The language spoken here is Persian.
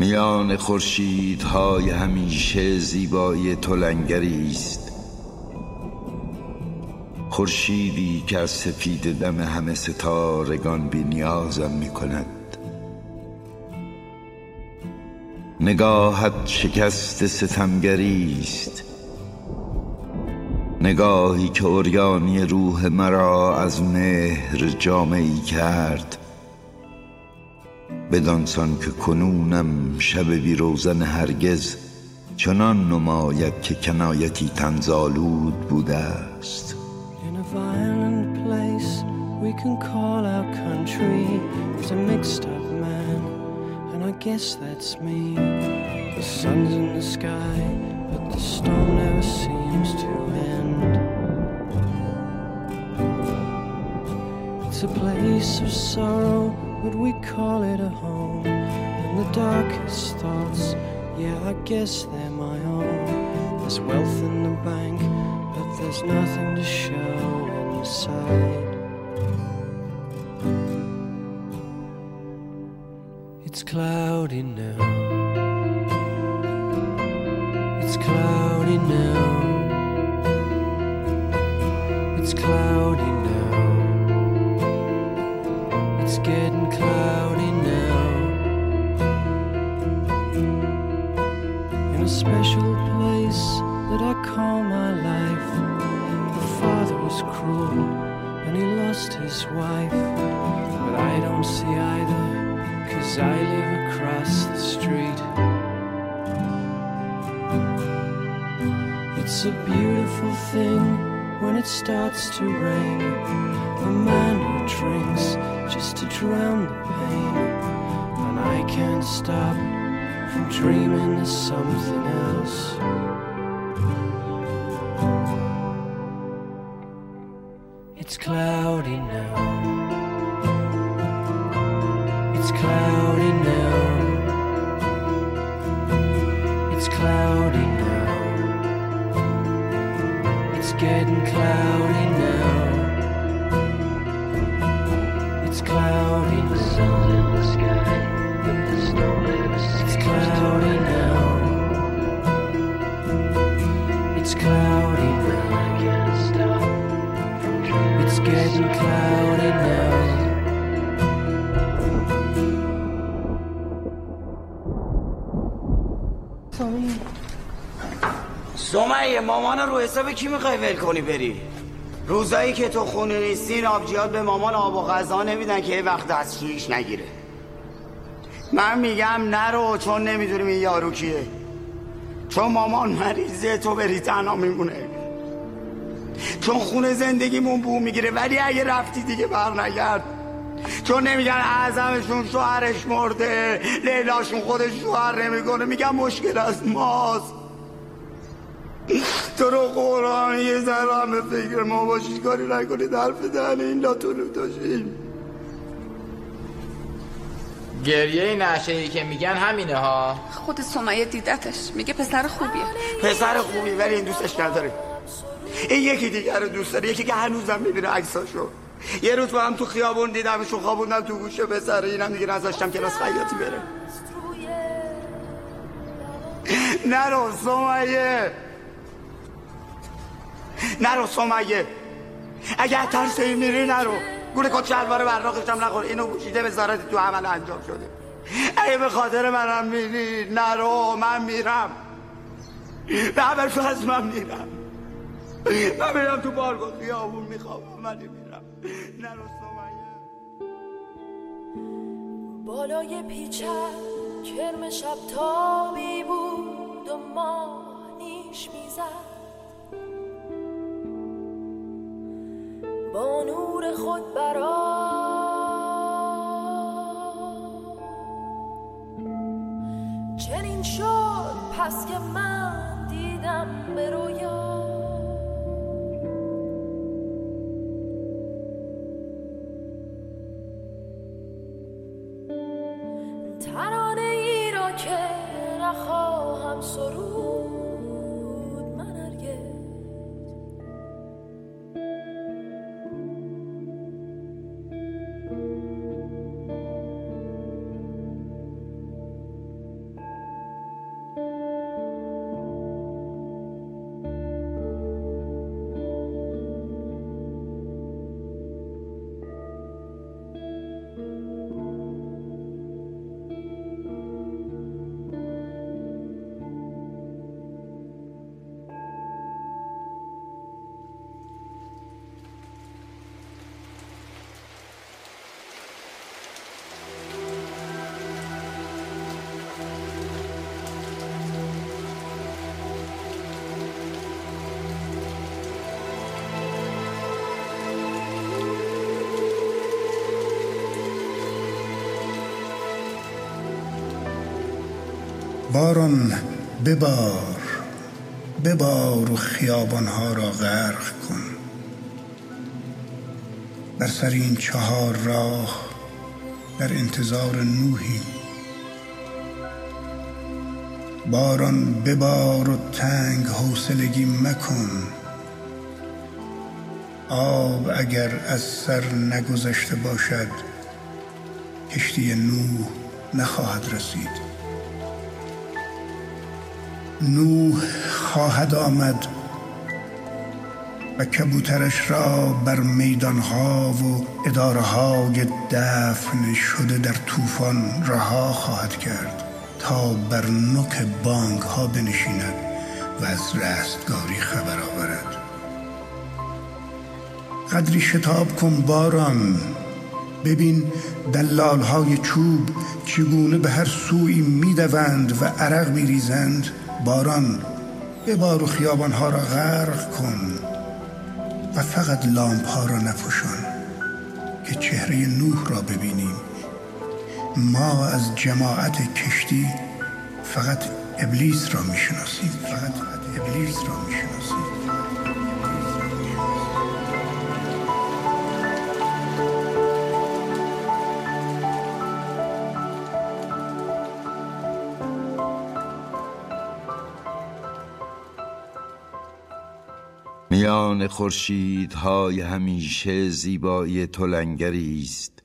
میان خورشیدهای همیشه زیبایی تو است. خورشیدی که از سفید دم همه ستارگان بی نیازم می کند نگاهت شکست ستمگری است. نگاهی که اوریانی روح مرا از مهر جامعی کرد. بدانسان که کنونم شب بی روزن هرگز چنان نماید که کنایتی تنزالود بوده است. It's a place of sorrow, but we call it a home. And the darkest thoughts, yeah, I guess they're my own. There's wealth in the bank, but there's nothing to show inside. It's cloudy now. It's cloudy now. It's cloudy now. Getting cloudy now. In a special place that I call my life. The father was cruel and he lost his wife. But I don't see either, cause I live across the street. It's a beautiful thing when it starts to rain. A man who drinks just to drown the pain. And I can't stop from dreaming of something else. It's cloudy now. getting cloudy now. It's cloudy. The sun's in the sky, but the storm never It's cloudy now. It's cloudy now. I can't stop. It's getting cloudy now. Sorry. سمیه مامان رو حساب کی می‌خوای ول کنی بری؟ روزایی که تو خونه نیستی آبجیات به مامان آب و غذا نمیدن که یه وقت دستشویش نگیره. من میگم نرو چون نمی‌دونیم این یارو کیه. چون مامان مریضه تو بری تنها میمونه. چون خونه زندگیمون بو می‌گیره ولی اگه رفتی دیگه بر نگرد. چون نمیگن اعظمشون شوهرش مرده لیلاشون خودش شوهر نمی‌کنه میگن مشکل از ماست. تو رو قرآن یه ذره هم به فکر ما باشید کاری نکنید حرف دهن این لاتونو داشتیم گریه نشه ای که میگن همینه ها. خود سمیه دیدتش. میگه پسر خوبیه. پسر خوبی ولی این دوستش نداره. این یکی دیگر رو دوست داره یکی که هنوزم می‌بینه عکساشو. یه روز با هم تو خیابون دیدمشون خوابوندم تو گوشه پسر اینم دیگه نذاشتم کلاس خیاطی بره. نرو سمیه نرو سمیه. اگه ترسی میری نرو. گوله کت شلوار براقش هم نخور. اینو گوشیده وزارتی تو عمل انجام شده. اگه به خاطر منم میری نرو من میرم. به از من میرم. من میرم تو بارگاه خیابون میخوابم. ولی میرم. نرو سمیه. بالای پیچت کرم شب تابی بود و ماه نیش می‌زد. خود برا. چنین شد پس که من دیدم به رویا. ترانه ای را که نخواهم سرود. باران ببار ببار و خیابانها را غرق کن. بر سر این چهار راه در انتظار نوحیم باران ببار و تنگ حوصلگی مکن. آب اگر از سر نگذشته باشد کشتی نوح نخواهد رسید. نوح خواهد آمد و کبوترش را بر میدانها و اداره های دفن شده در طوفان رها خواهد کرد تا بر نوک بانک ها بنشیند و از رستگاری خبر آورد. قدری شتاب کن باران. ببین دلال های چوب چگونه به هر سوی می‌دوند و عرق میریزند. باران ببار و خیابان ها را غرق کن و فقط لامپ ها را نپوشان که چهره نوح را ببینیم. ما از جماعت کشتی فقط ابلیس را می‌شناسیم فقط ابلیس را می‌شناسیم. میان خورشیدهای همیشه زیبایی تو لنگری است.